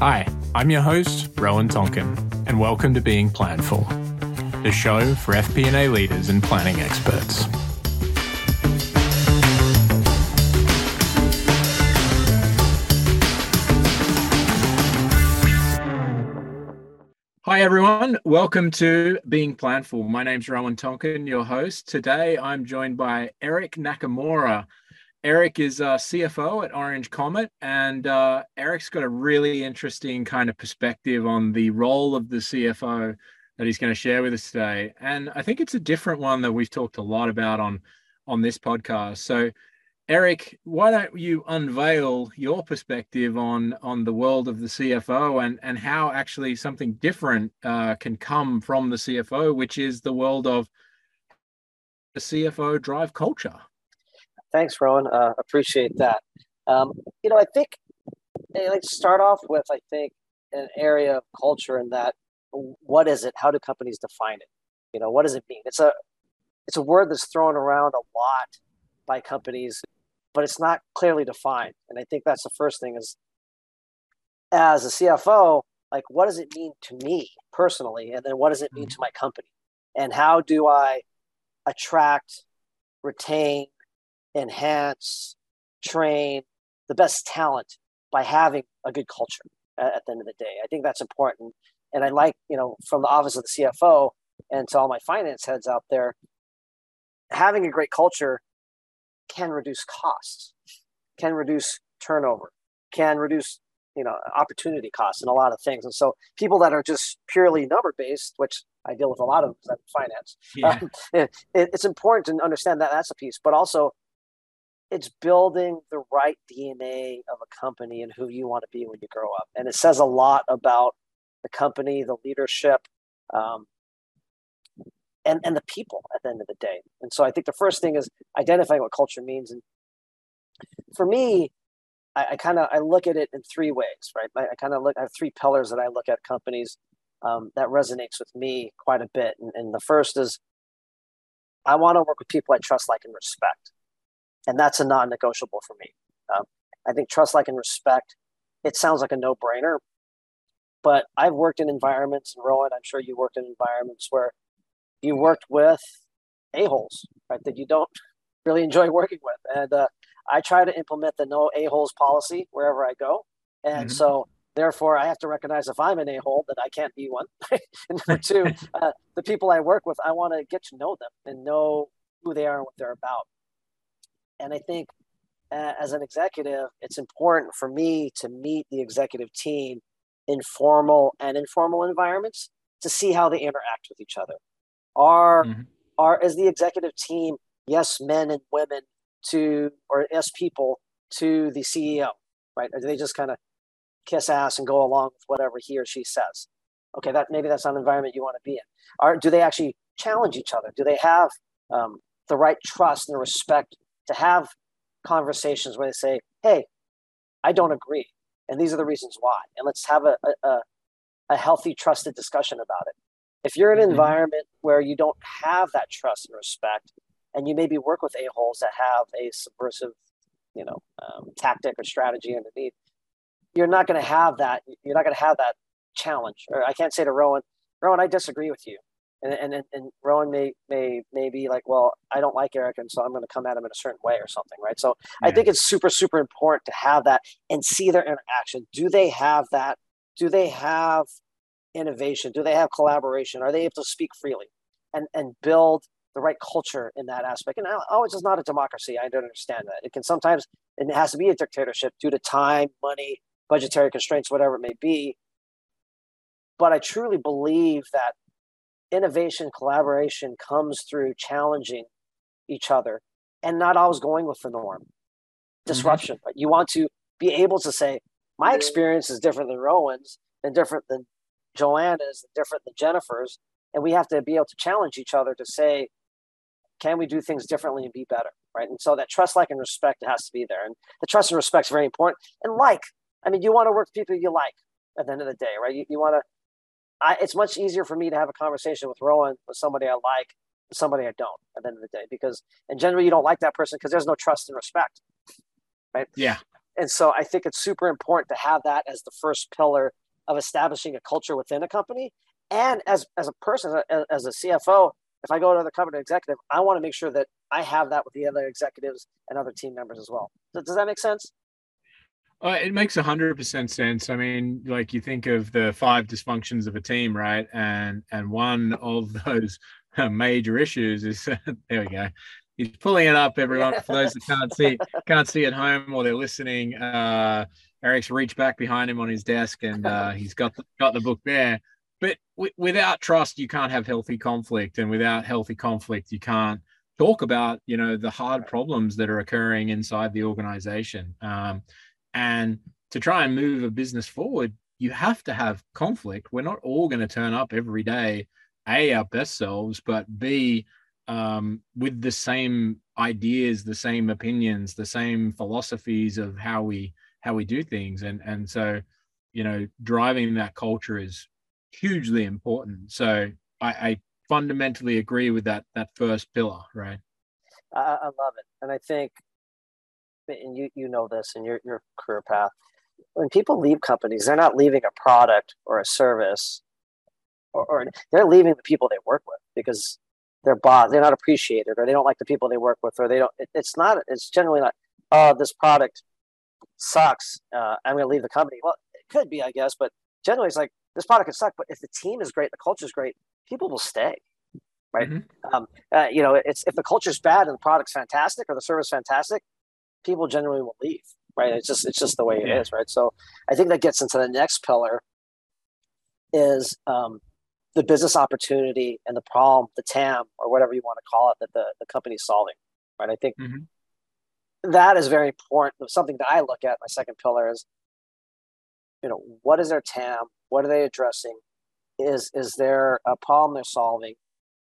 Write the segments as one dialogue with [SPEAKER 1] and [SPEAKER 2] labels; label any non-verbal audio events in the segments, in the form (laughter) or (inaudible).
[SPEAKER 1] Hi, I'm your host, Rowan Tonkin, and welcome to Being Planful, the show for FP&A leaders and planning experts. Hi, everyone. Welcome to Being Planful. My name's Rowan Tonkin, your host. Today, I'm joined by Eric Nakamura. Eric is a CFO at Orange Comet, and uh, Eric's got a really interesting kind of perspective on the role of the CFO that he's going to share with us today. And I think it's a different one that we've talked a lot about on on this podcast. So, Eric, why don't you unveil your perspective on on the world of the CFO and and how actually something different uh, can come from the CFO, which is the world of the CFO drive culture.
[SPEAKER 2] Thanks, Rowan. Uh, appreciate that. Um, you know, I think I like to start off with I think an area of culture and that what is it? How do companies define it? You know, what does it mean? It's a it's a word that's thrown around a lot by companies but it's not clearly defined. And I think that's the first thing is as a CFO, like what does it mean to me personally? And then what does it mean mm-hmm. to my company? And how do I attract, retain, enhance, train the best talent by having a good culture at, the end of the day? I think that's important. And I like, you know, from the office of the CFO and to all my finance heads out there, having a great culture can reduce costs, can reduce turnover, can reduce you know opportunity costs and a lot of things. And so people that are just purely number based, which I deal with a lot of in finance, yeah. um, (laughs) it, it's important to understand that that's a piece, but also it's building the right DNA of a company and who you want to be when you grow up. And it says a lot about the company, the leadership, um, and, and the people at the end of the day. And so I think the first thing is identifying what culture means. And for me, I, I kind of I look at it in three ways, right? I, I kind of look I have three pillars that I look at companies um, that resonates with me quite a bit. And, and the first is I want to work with people I trust, like, and respect, and that's a non-negotiable for me. Um, I think trust, like, and respect. It sounds like a no-brainer, but I've worked in environments, and Rowan, I'm sure you worked in environments where you worked with a-holes, right, that you don't (laughs) really enjoy working with. And uh, I try to implement the no a-holes policy wherever I go. And mm-hmm. so therefore I have to recognize if I'm an a-hole that I can't be one. (laughs) and number two, (laughs) uh, the people I work with, I want to get to know them and know who they are and what they're about. And I think uh, as an executive, it's important for me to meet the executive team in formal and informal environments to see how they interact with each other. Are mm-hmm. are as the executive team yes men and women to or yes people to the CEO, right? Or do they just kind of kiss ass and go along with whatever he or she says? Okay, that maybe that's not an environment you want to be in. Are do they actually challenge each other? Do they have um, the right trust and respect to have conversations where they say, "Hey, I don't agree, and these are the reasons why," and let's have a, a, a healthy, trusted discussion about it. If you're in an mm-hmm. environment where you don't have that trust and respect, and you maybe work with a-holes that have a subversive, you know, um, tactic or strategy underneath, you're not going to have that. You're not going to have that challenge. Or I can't say to Rowan, Rowan, I disagree with you. And, and, and Rowan may, may, may be like, well, I don't like Eric. And so I'm going to come at him in a certain way or something. Right. So yeah. I think it's super, super important to have that and see their interaction. Do they have that? Do they have innovation? Do they have collaboration? Are they able to speak freely and, and build the right culture in that aspect? And oh, it's just not a democracy. I don't understand that. It can sometimes, it has to be a dictatorship due to time, money, budgetary constraints, whatever it may be. But I truly believe that innovation, collaboration comes through challenging each other and not always going with the norm. Mm-hmm. Disruption, mm-hmm. but you want to be able to say, my experience is different than Rowan's and different than Joanna's and different than Jennifer's, and we have to be able to challenge each other to say, can we do things differently and be better, right? And so that trust, like, and respect has to be there, and the trust and respect is very important. And like, I mean, you want to work with people you like at the end of the day, right? You, you want to. I, it's much easier for me to have a conversation with Rowan with somebody I like somebody I don't at the end of the day because in general you don't like that person because there's no trust and respect, right?
[SPEAKER 1] Yeah.
[SPEAKER 2] And so I think it's super important to have that as the first pillar of establishing a culture within a company. And as, as a person, as, as a CFO, if I go to the company executive, I want to make sure that I have that with the other executives and other team members as well. Does, does that make sense?
[SPEAKER 1] Uh, it makes a hundred percent sense. I mean, like you think of the five dysfunctions of a team, right? And and one of (laughs) those major issues is (laughs) there we go. He's pulling it up, everyone. For those that can't see (laughs) can't see at home or they're listening, uh, Eric's reached back behind him on his desk and uh, he's got the, got the book there. But w- without trust, you can't have healthy conflict, and without healthy conflict, you can't talk about you know the hard problems that are occurring inside the organization. Um, and to try and move a business forward, you have to have conflict. We're not all going to turn up every day, A, our best selves, but B, um, with the same ideas, the same opinions, the same philosophies of how we how we do things. And and so, you know, driving that culture is hugely important. So I, I fundamentally agree with that that first pillar, right?
[SPEAKER 2] I, I love it, and I think and you you know this in your your career path. When people leave companies, they're not leaving a product or a service, or, or they're leaving the people they work with because they're boss. They're not appreciated, or they don't like the people they work with, or they don't. It, it's not. It's generally not. Oh, this product sucks. Uh, I'm going to leave the company. Well, it could be, I guess, but generally it's like this product could suck. But if the team is great, the culture is great, people will stay right? Mm-hmm. Um, uh, you know, it's if the culture's bad and the product's fantastic or the service fantastic, people generally will leave, right? It's just it's just the way it yeah. is, right? So I think that gets into the next pillar is um, the business opportunity and the problem, the TAM or whatever you want to call it that the, the company's solving, right? I think mm-hmm. that is very important. Something that I look at, my second pillar is, you know, what is their TAM? What are they addressing? Is is there a problem they're solving?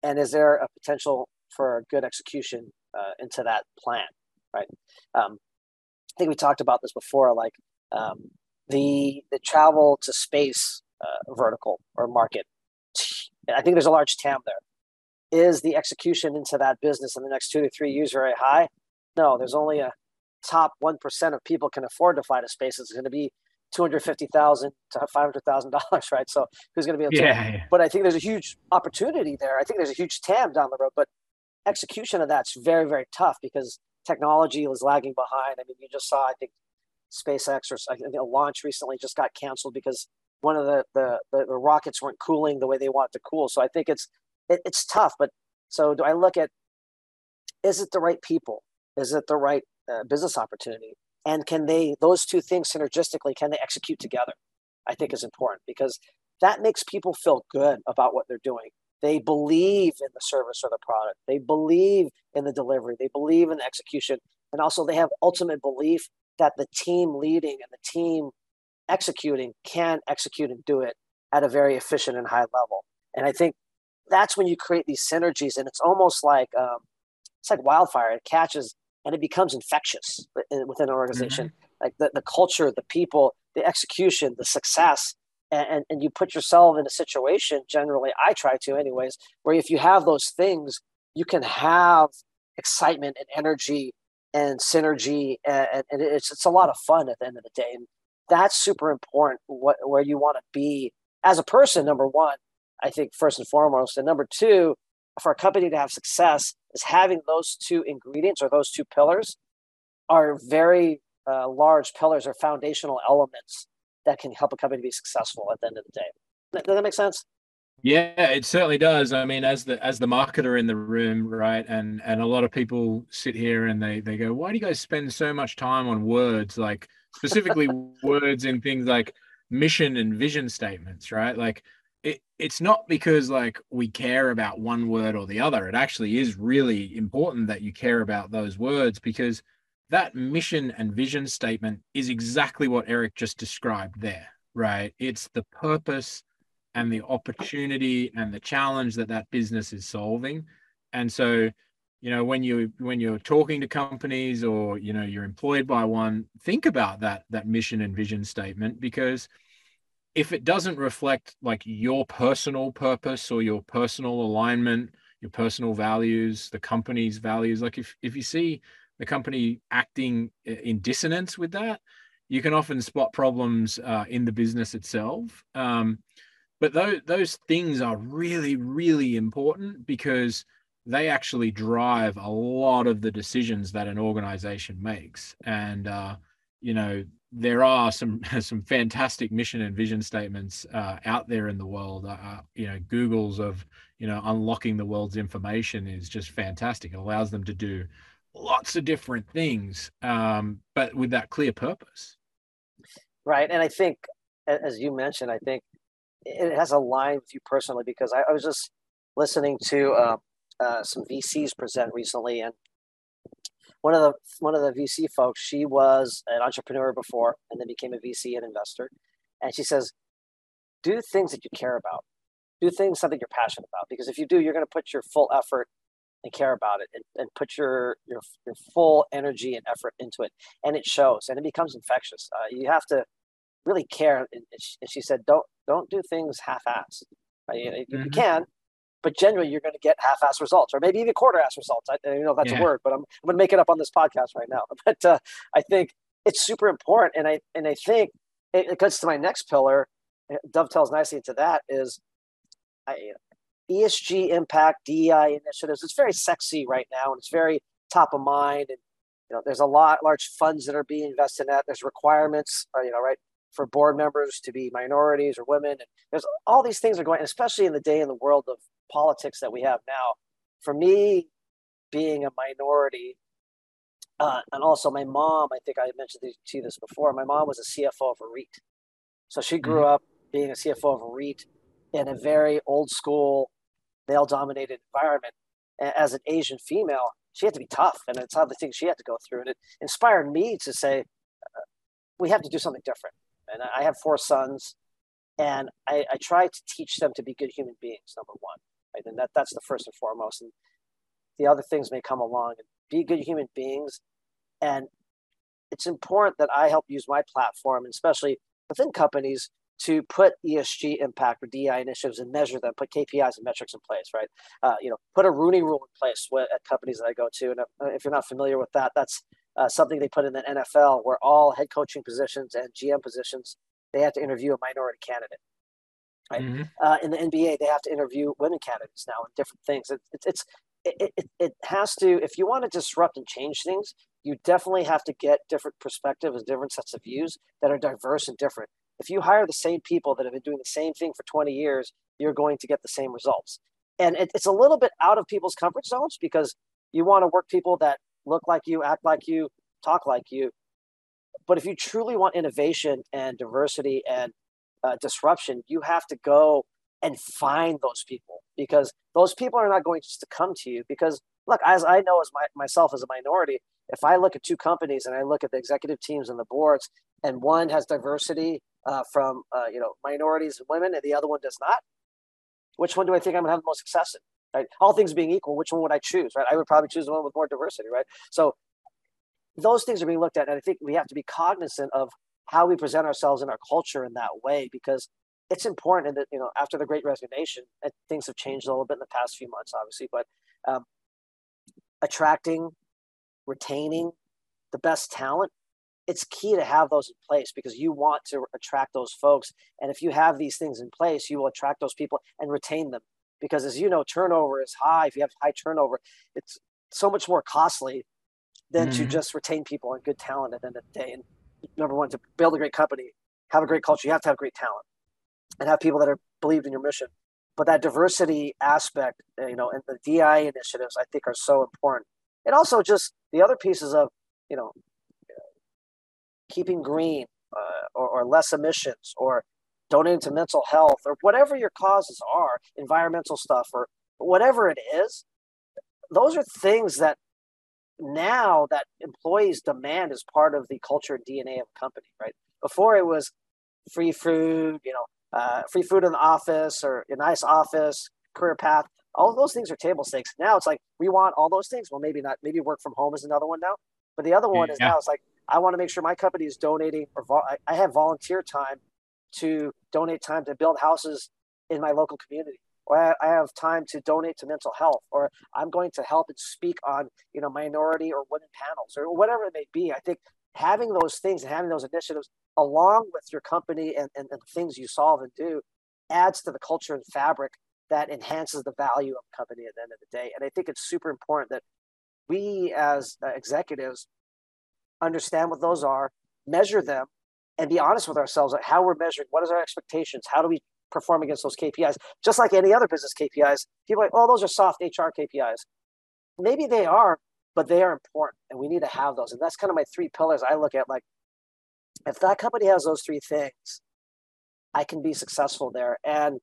[SPEAKER 2] And is there a potential for good execution uh, into that plan? Right? Um, I think we talked about this before, like um, the the travel to space uh, vertical or market. I think there's a large TAM there. Is the execution into that business in the next two to three years very high? No, there's only a top one percent of people can afford to fly to space. It's going to be two hundred fifty thousand to five hundred thousand dollars, (laughs) right? So who's going to be able to? Yeah, yeah. But I think there's a huge opportunity there. I think there's a huge TAM down the road, but execution of that's very very tough because technology was lagging behind. I mean, you just saw, I think, SpaceX or I think a launch recently just got canceled because one of the, the, the, the rockets weren't cooling the way they want to cool. So I think it's, it, it's tough. But so do I look at, is it the right people? Is it the right uh, business opportunity? And can they, those two things synergistically, can they execute together? I think is important because that makes people feel good about what they're doing. They believe in the service or the product. They believe in the delivery. They believe in the execution. And also, they have ultimate belief that the team leading and the team executing can execute and do it at a very efficient and high level. And I think that's when you create these synergies, and it's almost like um, it's like wildfire. It catches and it becomes infectious within an organization. Mm-hmm. Like the, the culture, the people, the execution, the success and, and you put yourself in a situation generally i try to anyways where if you have those things you can have excitement and energy and synergy and, and it's, it's a lot of fun at the end of the day. And that's super important what, where you want to be as a person number one i think first and foremost. And number two for a company to have success is having those two ingredients or those two pillars are very uh, large pillars or foundational elements that can help a company be successful at the end of the day. Does that make sense?
[SPEAKER 1] Yeah, it certainly does. I mean, as the as the marketer in the room, right? And and a lot of people sit here and they they go, "Why do you guys spend so much time on words, like specifically (laughs) words and things like mission and vision statements, right? Like it, it's not because like we care about one word or the other. It actually is really important that you care about those words because that mission and vision statement is exactly what Eric just described there, right? It's the purpose and the opportunity and the challenge that that business is solving. And so, you know, when you when you're talking to companies or you know you're employed by one, think about that that mission and vision statement because if it doesn't reflect like your personal purpose or your personal alignment, your personal values, the company's values, like if if you see the company acting in dissonance with that, you can often spot problems uh, in the business itself. Um, but those those things are really really important because they actually drive a lot of the decisions that an organization makes. And uh, you know there are some (laughs) some fantastic mission and vision statements uh, out there in the world. Uh, uh, you know google's of you know unlocking the world's information is just fantastic. It allows them to do lots of different things um, but with that clear purpose
[SPEAKER 2] right and i think as you mentioned i think it has aligned with you personally because I, I was just listening to uh, uh, some VCs present recently, and one of the one of the VC folks, she was an entrepreneur before, and then became a VC and investor, and she says, "Do things that you care about. Do things something you're passionate about, because if you do, you're going to put your full effort and care about it, and, and put your, your your full energy and effort into it, and it shows, and it becomes infectious. Uh, you have to." really care. And she said, don't don't do things half-assed. Right? You, mm-hmm. you can, but generally you're going to get half-assed results, or maybe even quarter-assed results. I, don't know if that's yeah. a word, but I'm, I'm going to make it up on this podcast right now. (laughs) But uh, I think it's super important, and I and I think it, it goes to my next pillar. dovetails nicely into that is I, ESG impact, DEI initiatives. It's very sexy right now, and it's very top of mind. And you know, there's a lot large funds that are being invested in that. There's requirements, uh, you know, right? for board members to be minorities or women. And there's all these things are going, especially in the day in the world of politics that we have now. For me, being a minority, uh, and also my mom, I think I mentioned to you this before. My mom was a CFO of a REIT, so she grew mm-hmm. up being a CFO of a REIT in a very old school, male-dominated environment. As an Asian female, she had to be tough, and it's all the things she had to go through, and it inspired me to say, uh, we have to do something different and I have four sons, and I, I try to teach them to be good human beings. Number one, right? and that that's the first and foremost, and the other things may come along. And be good human beings, and it's important that I help use my platform, especially within companies, to put ESG impact or DI initiatives and measure them, put KPIs and metrics in place, right? Uh, you know, put a Rooney Rule in place at companies that I go to. And if you're not familiar with that, that's uh, something they put in the NFL where all head coaching positions and GM positions they have to interview a minority candidate. Right? Mm-hmm. Uh, in the NBA, they have to interview women candidates now and different things. It, it, it's it, it, it has to if you want to disrupt and change things you definitely have to get different perspectives and different sets of views that are diverse and different if you hire the same people that have been doing the same thing for 20 years you're going to get the same results and it, it's a little bit out of people's comfort zones because you want to work people that look like you, act like you, talk like you. But if you truly want innovation and diversity and uh, disruption, you have to go and find those people because those people are not going just to come to you. Because look, as I know as my, myself as a minority, if I look at two companies and I look at the executive teams and the boards, and one has diversity uh, from uh, you know minorities and women, and the other one does not, which one do I think I'm going to have the most success in? right? All things being equal, which one would I choose, right? I would probably choose the one with more diversity, right? So those things are being looked at, and I think we have to be cognizant of how we present ourselves in our culture in that way because it's important. That you know, after the Great Resignation, things have changed a little bit in the past few months, obviously, but um, attracting, retaining the best talent it's key to have those in place because you want to attract those folks. And if you have these things in place you will attract those people and retain them because as you know turnover is high. If you have high turnover it's so much more costly than mm-hmm. to just retain people and good talent at the end of the day. And number one to build a great company have a great culture you have to have great talent and have people that are believed in your mission but that diversity aspect you know and the di initiatives i think are so important and also just the other pieces of you know keeping green uh, or, or less emissions or donating to mental health or whatever your causes are, environmental stuff or whatever it is, those are things that now that employees demand as part of the culture and DNA of a company, right? Before it was free food, you know, uh, free food in the office or a nice office, career path. All those things are table stakes. Now it's like we want all those things. Well, maybe not. Maybe work from home is another one now. But the other one yeah. is now it's like I want to make sure my company is donating or vo- I have volunteer time to donate time to build houses in my local community. or I have time to donate to mental health, or I'm going to help and speak on, you know, minority or women panels, or whatever it may be. I think having those things and having those initiatives along with your company and, and, and things you solve and do adds to the culture and fabric that enhances the value of the company at the end of the day. And I think it's super important that we as uh, executives understand what those are, measure them, and be honest with ourselves at how we're measuring. What is our expectations? How do we perform against those KPIs? Just like any other business KPIs, people are like, oh, those are soft HR KPIs. Maybe they are, but they are important, and we need to have those. And that's kind of my three pillars I look at. Like, if that company has those three things, I can be successful there. And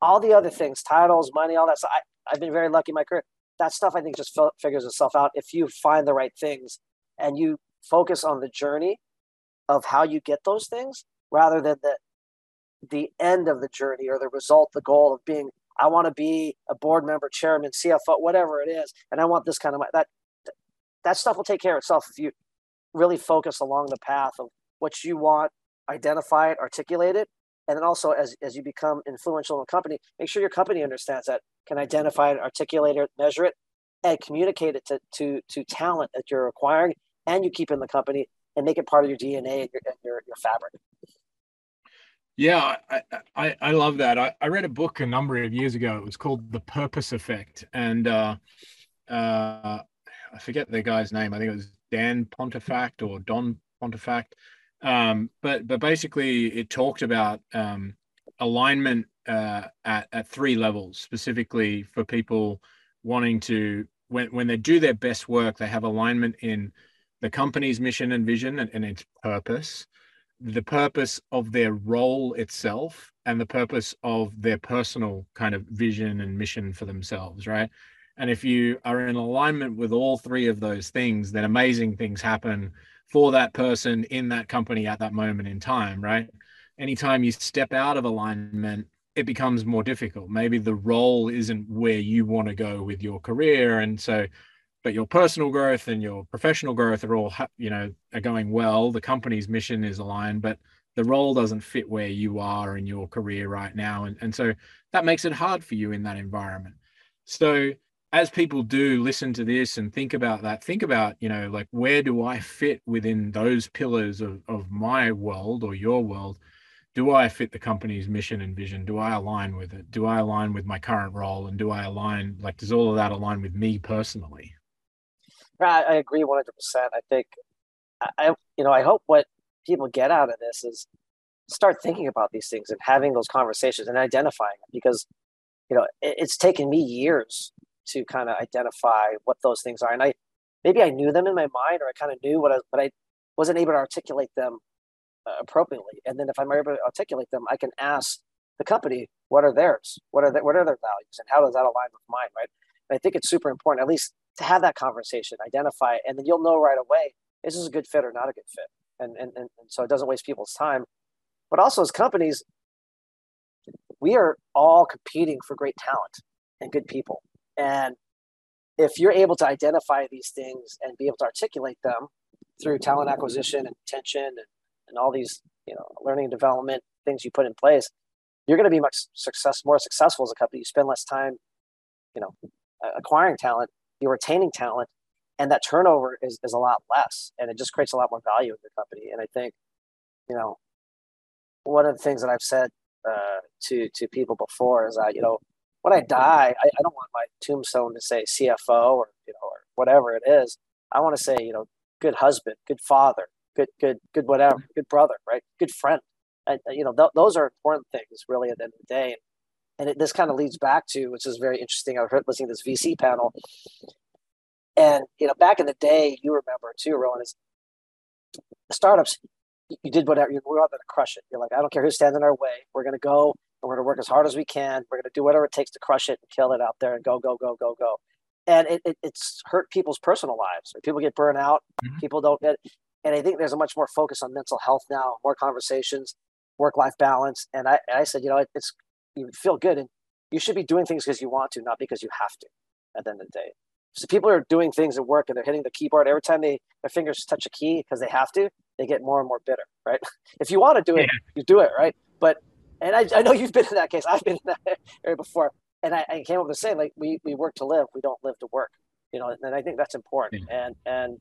[SPEAKER 2] all the other things, titles, money, all that stuff. I, I've been very lucky in my career. That stuff I think just figures itself out if you find the right things and you focus on the journey of how you get those things rather than the the end of the journey or the result, the goal of being I want to be a board member, chairman, CFO, whatever it is, and I want this kind of that that stuff will take care of itself if you really focus along the path of what you want, identify it, articulate it, and then also as, as you become influential in the company make sure your company understands that can identify it articulate it measure it and communicate it to, to, to talent that you're acquiring and you keep in the company and make it part of your dna and your, and your, your fabric
[SPEAKER 1] yeah, I, I, I, love that. I, I read a book a number of years ago. It was called The Purpose Effect. And uh, uh, I forget the guy's name. I think it was Dan Pontefract or Don Pontefract. Um, but but basically, it talked about um, alignment uh, at at three levels, specifically for people wanting to when when they do their best work, they have alignment in the company's mission and vision and, and its purpose, the purpose of their role itself, and the purpose of their personal kind of vision and mission for themselves, right? And if you are in alignment with all three of those things, then amazing things happen for that person in that company at that moment in time, right? Anytime you step out of alignment, it becomes more difficult. Maybe the role isn't where you want to go with your career. And so, but your personal growth and your professional growth are all, you know, are going well. The company's mission is aligned, but the role doesn't fit where you are in your career right now. And, and so that makes it hard for you in that environment. So as people do listen to this and think about that, think about, you know, like where do I fit within those pillars of, of my world or your world? Do I fit the company's mission and vision? Do I align with it? Do I align with my current role? And do I align, like, does all of that align with me personally?
[SPEAKER 2] I, I agree 100%. I think, I, you know, I hope what people get out of this is start thinking about these things and having those conversations and identifying it because, you know, it, it's taken me years to kind of identify what those things are. And I maybe I knew them in my mind or I kind of knew what I, but I wasn't able to articulate them uh, appropriately. And then if I'm able to articulate them, I can ask the company what are theirs, what are the, what are their values, and how does that align with mine, right? And I think it's super important, at least to have that conversation, identify, and then you'll know right away is this a good fit or not a good fit, and and, and so it doesn't waste people's time. But also as companies, we are all competing for great talent and good people. And if you're able to identify these things and be able to articulate them through talent acquisition and retention and, and all these, you know, learning and development things you put in place, you're going to be much success more successful as a company. You spend less time, you know, acquiring talent, you're retaining talent, and that turnover is, is a lot less, and it just creates a lot more value in your company. And I think, you know, one of the things that I've said uh, to to people before is that you know when I die, I, I don't want my tombstone to say CFO or you know or whatever it is. I want to say you know good husband, good father, good good good whatever, good brother, right? Good friend. And, you know th- those are important things really at the end of the day. And it, this kind of leads back to which is very interesting. I heard listening to this VC panel, and you know back in the day, you remember too, Rowan, is startups. You did whatever. You were out there to crush it. You're like, I don't care who's standing in our way. We're going to go and we're going to work as hard as we can. We're going to do whatever it takes to crush it and kill it out there and go, go, go, go, go. And it, it it's hurt people's personal lives. People get burned out. Mm-hmm. People don't get. And I think there's a much more focus on mental health now, more conversations, work life balance. And I, I said, you know, it, it's you feel good and you should be doing things because you want to, not because you have to. At the end of the day, so people are doing things at work and they're hitting the keyboard every time they their fingers touch a key because they have to. They get more and more bitter, right? (laughs) If you want to do it, yeah. you do it, right? But and I, I know you've been in that case. (laughs) I've been in that area before, and I, I came up with saying like we we work to live, we don't live to work. You know, and I think that's important. Yeah. And and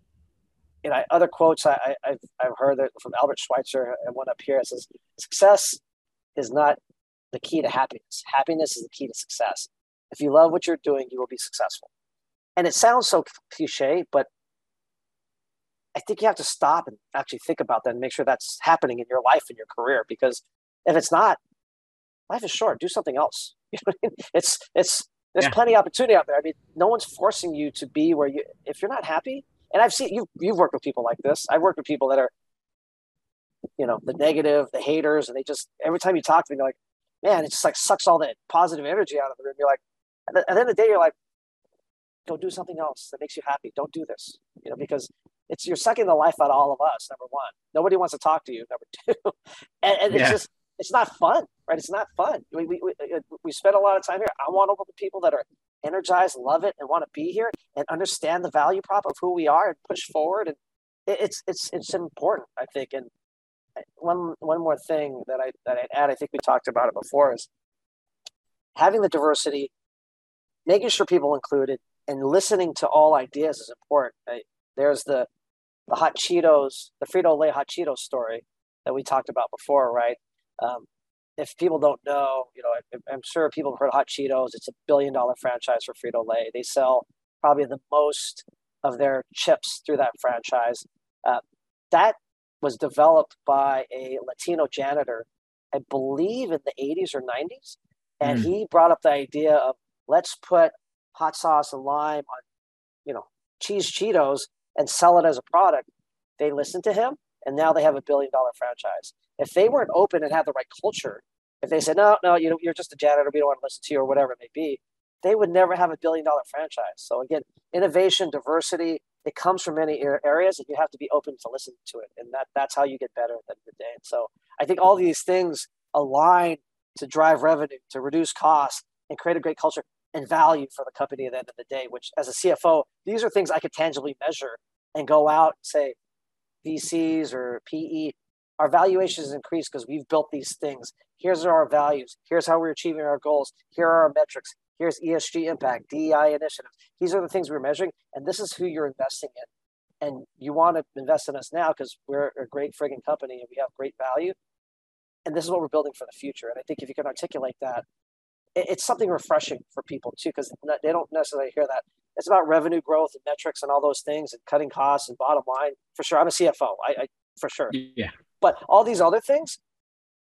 [SPEAKER 2] you know, other quotes I, have I've heard that from Albert Schweitzer and one up here It says success is not the key to happiness. Happiness is the key to success. If you love what you're doing, you will be successful. And it sounds so cliche, but I think you have to stop and actually think about that and make sure that's happening in your life and your career. Because if it's not, life is short. Do something else. (laughs) it's it's there's yeah. plenty of opportunity out there. I mean, no one's forcing you to be where you. If you're not happy, and I've seen you. You've worked with people like this. I've worked with people that are, you know, the negative, the haters, and they just every time you talk to them, you're like, man, it just like sucks all that positive energy out of the room. You're like, at the, at the end of the day, you're like, go do something else that makes you happy. Don't do this, you know, because it's you're sucking the life out of all of us. Number one, nobody wants to talk to you. Number two, (laughs) and, and yeah. it's just it's not fun, right? It's not fun. We, we, we, uh, we spend a lot of time here. I want work with people that are energized, love it, and want to be here and understand the value prop of who we are and push forward. And it's it's it's important, I think. And one one more thing that I that I'd add, I think we talked about it before, is having the diversity, making sure people included, and listening to all ideas is important. Right? There's the the hot Cheetos, the Frito Lay hot Cheetos story that we talked about before, right? Um, if people don't know, you know, I, am sure people have heard Hot Cheetos. It's a billion dollar franchise for Frito Lay. They sell probably the most of their chips through that franchise. Uh, that was developed by a Latino janitor, I believe in the 80s or 90s. And mm. he brought up the idea of let's put hot sauce and lime on, you know, cheese Cheetos and sell it as a product. They listened to him and now they have a billion dollar franchise. If they weren't open and had the right culture, if they said, no, no, you know, you're just a janitor, we don't want to listen to you or whatever it may be, they would never have a billion dollar franchise. So again, innovation, diversity, it comes from many areas and you have to be open to listen to it. And that that's how you get better at the end of the day. And so I think all these things align to drive revenue, to reduce costs and create a great culture and value for the company at the end of the day, which as a CFO, these are things I could tangibly measure and go out and say, VCs or PE, our valuations increase because we've built these things. Here's our values. Here's how we're achieving our goals. Here are our metrics. Here's ESG impact, DEI initiatives. These are the things we're measuring, and this is who you're investing in. And you want to invest in us now because we're a great frigging company and we have great value. And this is what we're building for the future. And I think if you can articulate that, it's something refreshing for people too, because they don't necessarily hear that it's about revenue growth and metrics and all those things and cutting costs and bottom line for sure. I'm a CFO, I, I for sure.
[SPEAKER 1] Yeah.
[SPEAKER 2] But all these other things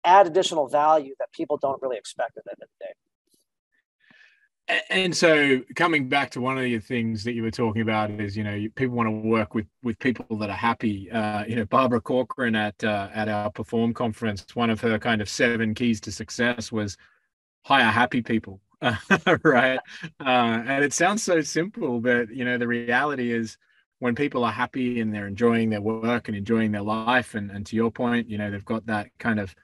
[SPEAKER 2] add additional value that people don't really expect at the end of the
[SPEAKER 1] day. And so, coming back to one of the things that you were talking about is, you know, people want to work with with people that are happy. Uh, you know, Barbara Corcoran at uh, at our Perform conference, one of her kind of seven keys to success was hire happy people. (laughs) right? Uh, and it sounds so simple, but you know, the reality is when people are happy and they're enjoying their work and enjoying their life, and, and to your point, you know, they've got that kind of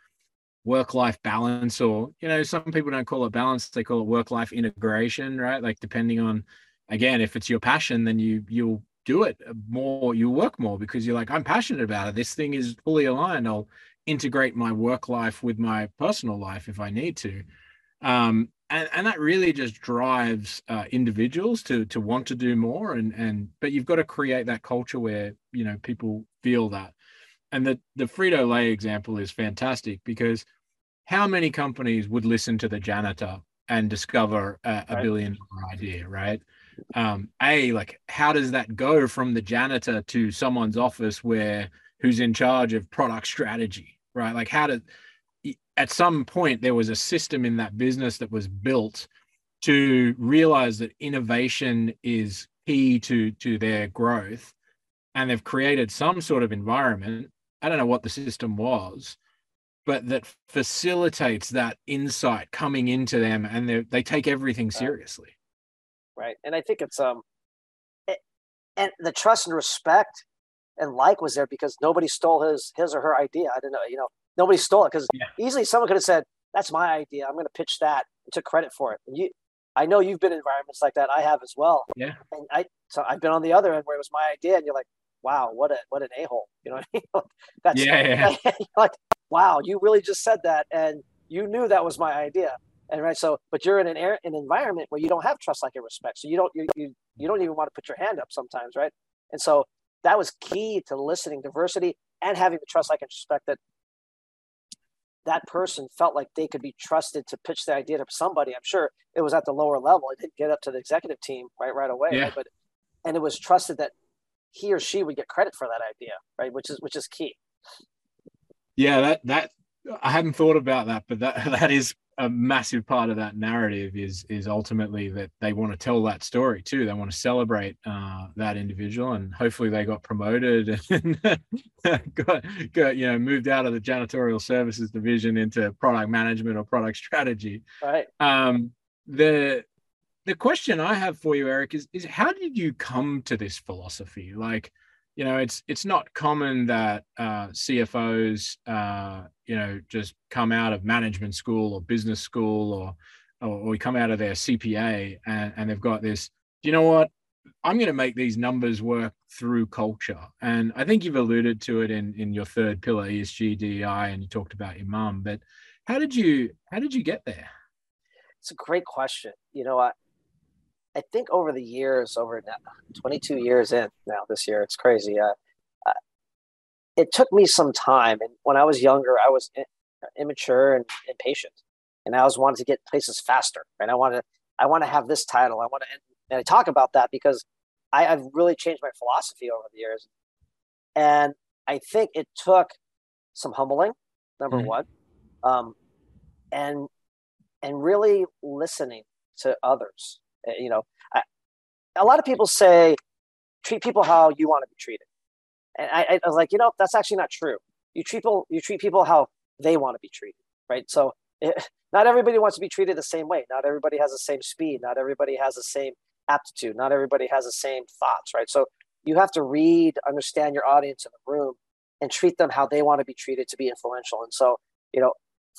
[SPEAKER 1] work-life balance, or you know, some people don't call it balance; they call it work-life integration, right? Like depending on, again, if it's your passion, then you you'll do it more, you work more because you're like, I'm passionate about it. This thing is fully aligned. I'll integrate my work life with my personal life if I need to. Um, and, and that really just drives uh, individuals to to want to do more and and but you've got to create that culture where you know people feel that and the the frito lay example is fantastic because how many companies would listen to the janitor and discover a, a right. billion dollar idea right? Um a like how does that go from the janitor to someone's office where who's in charge of product strategy right? Like how did at some point there was a system in that business that was built to realize that innovation is key to to their growth and they've created some sort of environment. I don't know what the system was but that facilitates that insight coming into them and they they take everything seriously
[SPEAKER 2] right and i think it's um it, and the trust and respect and like was there because nobody stole his his or her idea i don't know you know Nobody stole it because yeah. easily someone could have said, "That's my idea. I'm going to pitch that." and took credit for it. And you, I know you've been in environments like that. I have as well.
[SPEAKER 1] Yeah.
[SPEAKER 2] And I, so I've been on the other end where it was my idea, and you're like, "Wow, what a what an a hole." You know what I mean? (laughs)
[SPEAKER 1] That's yeah, yeah. (laughs)
[SPEAKER 2] like, wow, you really just said that, and you knew that was my idea. And right, so but you're in an air, an environment where you don't have trust, like, and respect. So you don't you, you you don't even want to put your hand up sometimes, right? And so that was key to listening, diversity, and having the trust, like, and respect that that person felt like they could be trusted to pitch the idea to somebody. I'm sure it was at the lower level. It didn't get up to the executive team right right away, yeah. right? but and it was trusted that he or she would get credit for that idea, right? Which is which is key.
[SPEAKER 1] Yeah, that that I hadn't thought about that, but that (laughs) that is a massive part of that narrative is is ultimately that they want to tell that story too. They want to celebrate uh, that individual, and hopefully they got promoted (laughs) and got, got you know moved out of the janitorial services division into product management or product strategy.
[SPEAKER 2] Right.
[SPEAKER 1] Um, the the question I have for you, Eric, is is how did you come to this philosophy? Like, you know, it's it's not common that uh, CFOs, uh, you know, just come out of management school or business school or or, or come out of their CPA and, and they've got this. Do You know what? I'm going to make these numbers work through culture. And I think you've alluded to it in in your third pillar, ESG, DEI, and you talked about your mum. But how did you how did you get there?
[SPEAKER 2] It's a great question. You know, I, I think over the years, over 22 years in now this year, it's crazy. Uh, uh, it took me some time. And when I was younger, I was immature and impatient. And I always wanted to get places faster. And I wanted, I want to have this title. I want to, and I talk about that because I, I've really changed my philosophy over the years. And I think it took some humbling, number mm-hmm. one, um, and and really listening to others Uh, you know, I, a lot of people say treat people how you want to be treated, and I, I was like, you know, that's actually not true. You treat people, you treat people how they want to be treated, right? So it, eh, (laughs) not everybody wants to be treated the same way. Not everybody has the same speed. Not everybody has the same aptitude. Not everybody has the same thoughts, right? So you have to read, understand your audience in the room, and treat them how they want to be treated to be influential. And so, you know,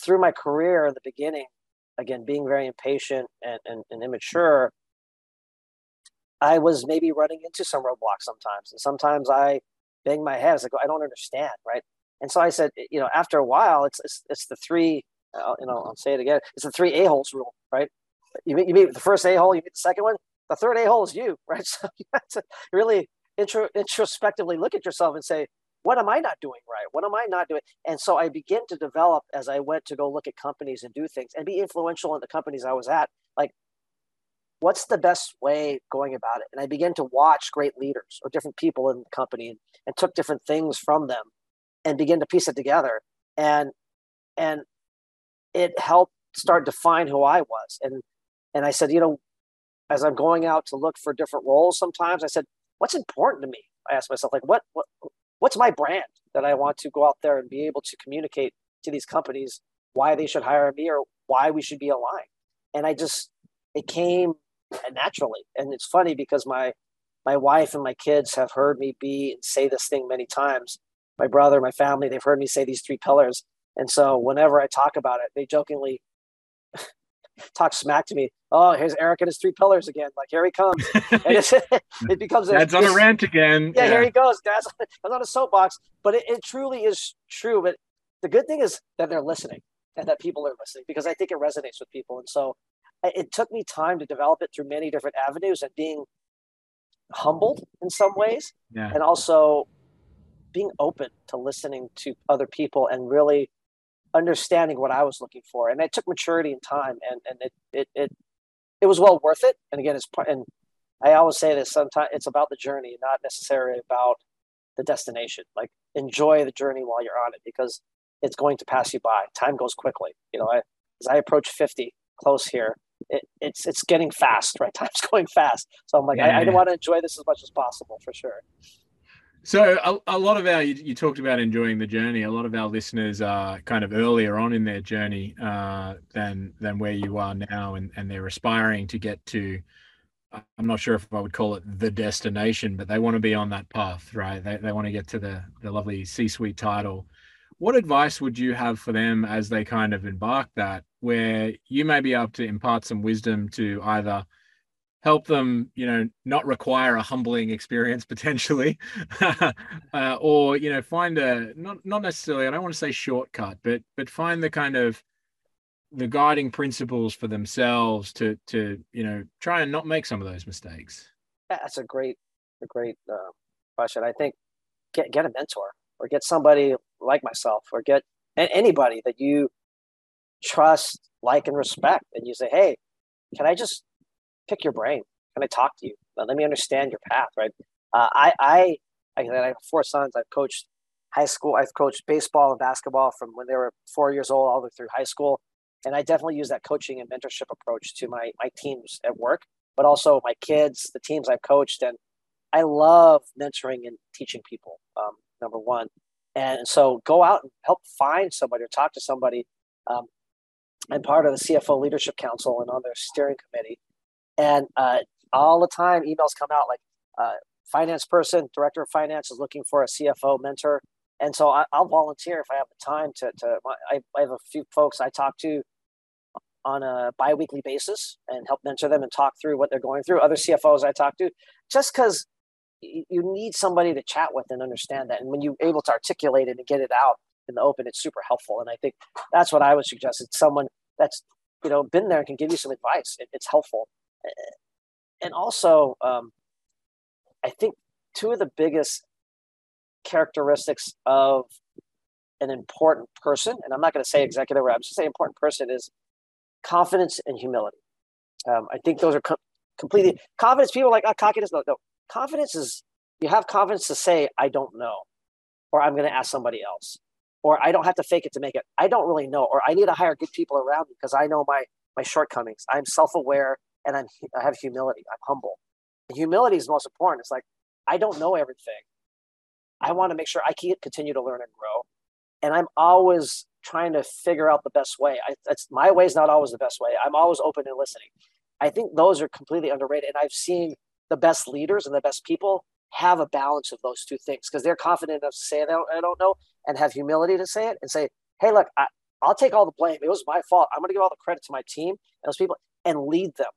[SPEAKER 2] through my career in the beginning, again, being very impatient and, and, and immature, I was maybe running into some roadblocks sometimes. And sometimes I bang my head. I was like, I don't understand, right? And so I said, you know, after a while, it's it's, it's the three, uh, you know, I'll say it again. It's the three a holes rule, right? You meet, you meet the first a hole, you meet the second one. The third a hole is you, (laughs) right? So you have to really intro, introspectively look at yourself and say, what am I not doing right? What am I not doing? And so I begin to develop as I went to go look at companies and do things and be influential in the companies I was at. Like, what's the best way going about it? And I began to watch great leaders or different people in the company and, and took different things from them and begin to piece it together. And and it helped start define who I was. And and I said, you know, as I'm going out to look for different roles, sometimes I said, what's important to me? I asked myself, like, what what what's my brand that I want to go out there and be able to communicate to these companies why they should hire me or why we should be aligned. And I just it came naturally. And it's funny because my my wife and my kids have heard me be and say this thing many times. My brother, my family, they've heard me say these three pillars. And so whenever I talk about it, they jokingly talk smack to me. Oh, here's Eric and his three pillars again. Like here he comes. (laughs) And (laughs) it becomes
[SPEAKER 1] Dad's on a rant again.
[SPEAKER 2] Yeah, yeah, here he goes. Dad's (laughs) on a soapbox. But it, it truly is true. But the good thing is that they're listening and that people are listening because I think it resonates with people. And so it took me time to develop it through many different avenues and being humbled in some ways yeah. and also being open to listening to other people and really understanding what I was looking for. And it took maturity and time and, and it, it, it, it was well worth it. And again, it's part, and I always say this sometimes it's about the journey, not necessarily about the destination. Like enjoy the journey while you're on it because it's going to pass you by. Time goes quickly. You know, I, as I approach 50 close here, it, it's, it's getting fast, right? (laughs) Time's going fast. So I'm like, yeah, I, I want to enjoy this as much as possible for sure.
[SPEAKER 1] So a, a, lot of our you, you, talked about enjoying the journey. A lot of our listeners are kind of earlier on in their journey uh, than than where you are now, and and they're aspiring to get to. I'm not sure if I would call it the destination, but they want to be on that path, right? They they want to get to the the lovely C-suite title. What advice would you have for them as they kind of embark that, where you may be able to impart some wisdom to either help them you know not require a humbling experience (laughs) potentially (laughs) uh, or you know find a not not necessarily i don't want to say shortcut but but find the kind of the guiding principles for themselves to to you know try and not make some of those mistakes.
[SPEAKER 2] That's a great a great uh, question. I think get get a mentor or get somebody like myself or get anybody that you trust like and respect and you say hey can i just pick your brain. Can i talk to you? Let me understand your path right? Uh, i i I, I have four sons. I've coached high school i've coached baseball and basketball from when they were four years old all the way through high school. And I definitely use that coaching and mentorship approach to my my teams at work, but also my kids, the teams I've coached, and I love mentoring and teaching people. Um, number one, and so go out and help find somebody or talk to somebody. Um, I'm part of the CFO Leadership Council and on their steering committee, and uh, all the time emails come out like uh, finance person, director of finance is looking for a CFO mentor and so I, will volunteer if I have the time to. to I, I have a few folks I talk to on a biweekly basis and help mentor them and talk through what they're going through. Other CFOs I talk to, just because you need somebody to chat with and understand that. And when you're able to articulate it and get it out in the open, it's super helpful. And I think that's what I would suggest. It's someone that's you know been there and can give you some advice. It, it's helpful. And also, um, I think two of the biggest characteristics of an important person, and I'm not going to say executive, I'm just say important person is confidence and humility. Um, I think those are co- completely confidence. People like oh, cockiness. No, no, confidence is you have confidence to say I don't know, or I'm going to ask somebody else, or I don't have to fake it to make it. I don't really know, or I need to hire good people around me because I know my my shortcomings. I'm self aware and I'm I have humility. I'm humble. Humility is most important. It's like I don't know everything. I want to make sure I can continue to learn and grow. And I'm always trying to figure out the best way. I, my way is not always the best way. I'm always open and listening. I think those are completely underrated. And I've seen the best leaders and the best people have a balance of those two things because they're confident enough to say I don't, I don't know and have humility to say it and say, hey, look, I, I'll take all the blame. It was my fault. I'm going to give all the credit to my team and those people and lead them.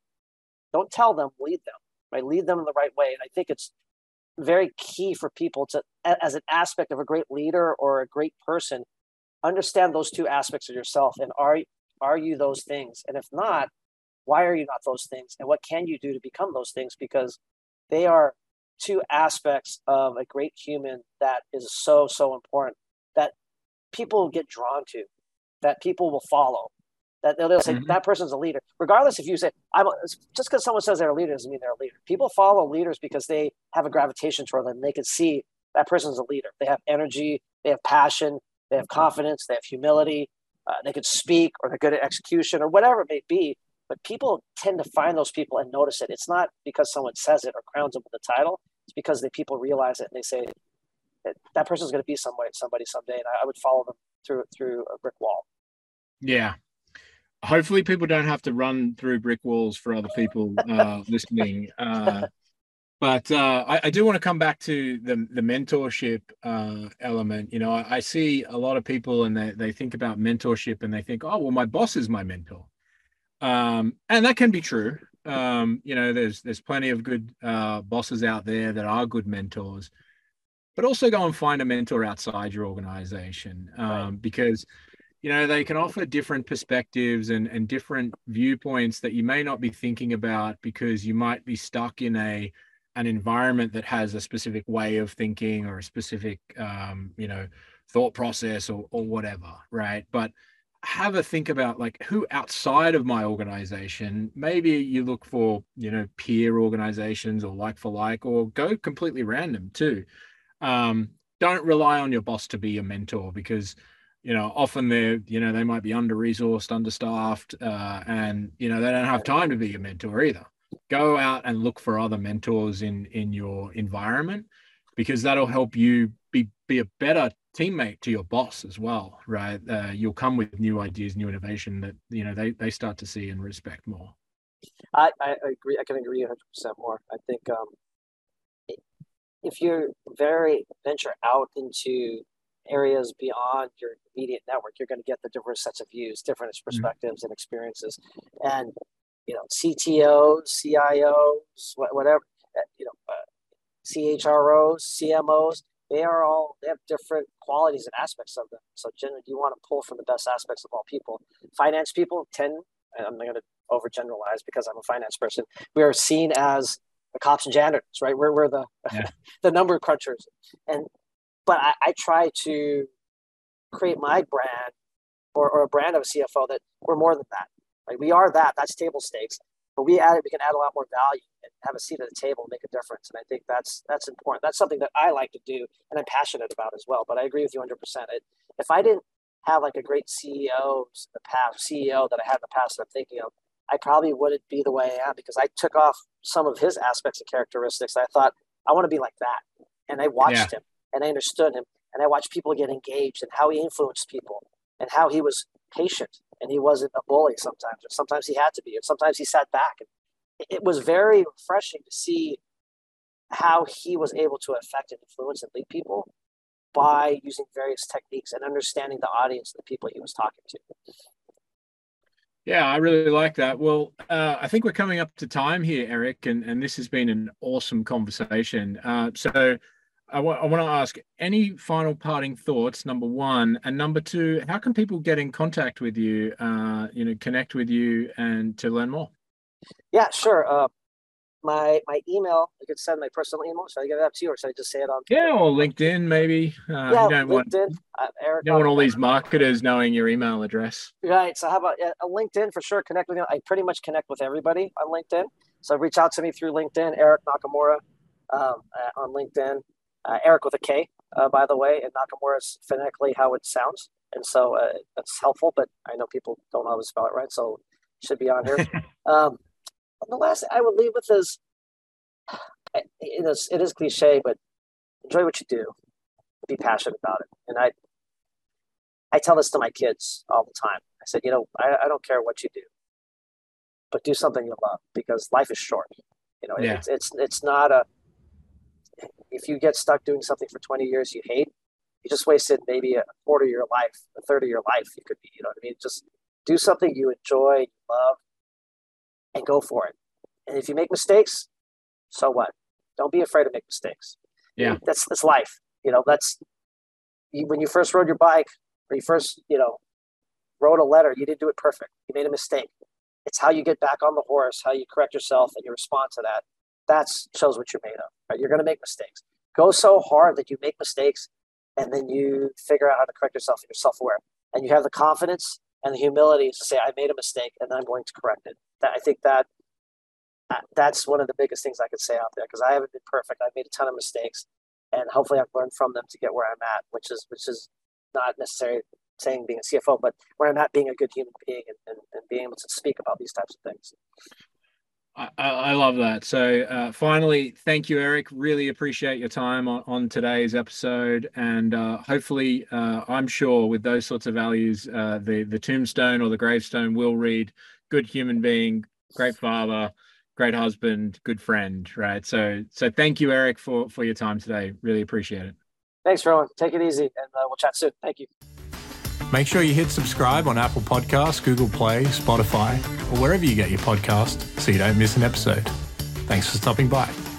[SPEAKER 2] Don't tell them, lead them, right? Lead them in the right way. And I think it's very key for people to, as an aspect of a great leader or a great person, understand those two aspects of yourself. And are are you those things? And if not, why are you not those things? And what can you do to become those things? Because they are two aspects of a great human that is so so important that people get drawn to, that people will follow that they'll, say mm-hmm. that person's a leader, regardless if you say I'm a, just because someone says they're a leader doesn't mean they're a leader. People follow leaders because they have a gravitation toward them. They can see that person's a leader. They have energy, they have passion, they have confidence, they have humility. Uh, they could speak, or they're good at execution, or whatever it may be. But people tend to find those people and notice it. It's not because someone says it or crowns them with a title. It's because the people realize it and they say that, that person's going to be somebody, somebody someday, and I, I would follow them through through a brick wall.
[SPEAKER 1] Yeah, hopefully people don't have to run through brick walls for other people uh, (laughs) listening. Uh, but uh, I, I, do want to come back to the the mentorship uh, element. You know, I, I, see a lot of people and they, they think about mentorship and they think, oh, well, my boss is my mentor, um, and that can be true. Um, you know, there's there's plenty of good uh, bosses out there that are good mentors, but also go and find a mentor outside your organization um, right. because you know they can offer different perspectives and, and different viewpoints that you may not be thinking about because you might be stuck in a an environment that has a specific way of thinking or a specific um, you know thought process or, or whatever right? But have a think about like who outside of my organization maybe you look for you know peer organizations or like for like or go completely random too. Um, don't rely on your boss to be your mentor because you know, often they're, you know, they might be under resourced, understaffed, uh, and you know, they don't have time to be a mentor either. Go out and look for other mentors in in your environment because that'll help you be be a better teammate to your boss as well, right? Uh, you'll come with new ideas, new innovation that you know they they start to see and respect more.
[SPEAKER 2] I, I agree. I can agree 100 percent more. I think um, if you're very venture out into areas beyond your immediate network, you're going to get the different sets of views, different mm-hmm. perspectives and experiences. And, you know, CTOs, CIOs, whatever, uh, you know, uh, CHROs, CMOs, they are all they have different qualities and aspects of them. So generally, you want to pull from the best aspects of all people. Finance people tend, I'm not going to overgeneralize because I'm a finance person. We are seen as the cops and janitors, right? We're, we're the yeah. (laughs) the number crunchers, and but I, I try to create my brand or, or a brand of a CFO that we're more than that. Like we are that. That's table stakes. But we add we can add a lot more value and have a seat at the table and make a difference. And I think that's that's important. That's something that I like to do and I'm passionate about as well. But I agree with you 100. percent If I didn't have like a great CEO the past CEO that I had in the past that I'm thinking of, I probably wouldn't be the way I am because I took off some of his aspects and characteristics. I thought I want to be like that, and I watched yeah. him and I understood him and I watched people get engaged and how he influenced people and how he was patient and he wasn't a bully sometimes, or sometimes he had to be, and sometimes he sat back. And it was very refreshing to see how he was able to affect and influence and lead people by using various techniques and understanding the audience the people he was talking to.
[SPEAKER 1] Yeah, I really like that. Well, uh, I think we're coming up to time here, Eric, and, and this has been an awesome conversation. Uh, so I, w- I want to ask any final parting thoughts number one? And number two how can people get in contact with you uh, you know connect with you and to learn more?
[SPEAKER 2] Yeah sure uh, my my email I could send my personal email should i give it up to you or should i just say it on
[SPEAKER 1] yeah or linkedin maybe uh,
[SPEAKER 2] yeah, you don't linkedin, want, uh,
[SPEAKER 1] Eric you don't want all these marketers knowing your email address.
[SPEAKER 2] Right so how about yeah, a linkedin for sure connect with me i pretty much connect with everybody on linkedin. So reach out to me through linkedin eric nakamura um, uh, on linkedin uh, Eric with a K, uh, by the way, and Nakamura is phonetically how it sounds, and so uh, that's helpful. But I know people don't always spell it right, so it should be on here. (laughs) um, the last I would leave with is, it is, it is cliche, but enjoy what you do, be passionate about it, and I, I tell this to my kids all the time. I said, you know, I, I don't care what you do, but do something you love because life is short. You know, yeah. it's it's it's not a if you get stuck doing something for 20 years you hate, you just wasted maybe a quarter of your life, a third of your life. You could be, you know what I mean? Just do something you enjoy, love, and go for it. And if you make mistakes, so what? Don't be afraid to make mistakes.
[SPEAKER 1] Yeah,
[SPEAKER 2] that's that's life. You know, that's when you first rode your bike, or you first, you know, wrote a letter. You didn't do it perfect. You made a mistake. It's how you get back on the horse, how you correct yourself, and you respond to that that shows what you're made of. Right? You're going to make mistakes. Go so hard that you make mistakes, and then you figure out how to correct yourself, and you're self-aware, and you have the confidence and the humility to say, "I made a mistake, and I'm going to correct it." That, I think that uh, that's one of the biggest things I could say out there because I haven't been perfect. I've made a ton of mistakes, and hopefully, I've learned from them to get where I'm at, which is which is not necessarily saying being a CFO, but where I'm at being a good human being and, and, and being able to speak about these types of things.
[SPEAKER 1] I, I, love that. So, uh, finally, thank you, Eric. Really appreciate your time on, on today's episode, and uh, hopefully, uh, I'm sure with those sorts of values, uh, the the tombstone or the gravestone will read "good human being, great father, great husband, good friend." Right. So, so thank you, Eric, for for your time today. Really appreciate it.
[SPEAKER 2] Thanks, Rowan. Take it easy, and uh, we'll chat soon. Thank you.
[SPEAKER 1] Make sure you hit subscribe on Apple Podcasts, Google Play, Spotify, or wherever you get your podcast so you don't miss an episode. Thanks for stopping by.